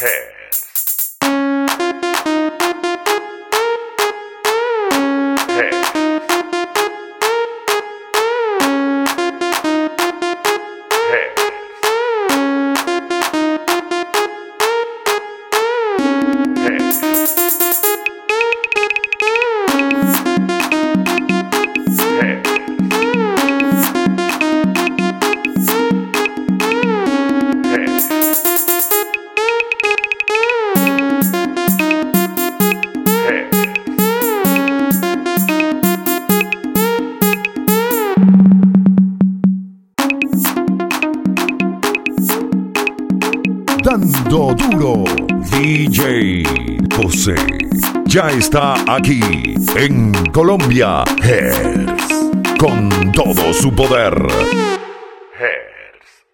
head. Head. Head. Head. dando duro. DJ José ya está aquí en Colombia Hertz con todo su poder. Hertz.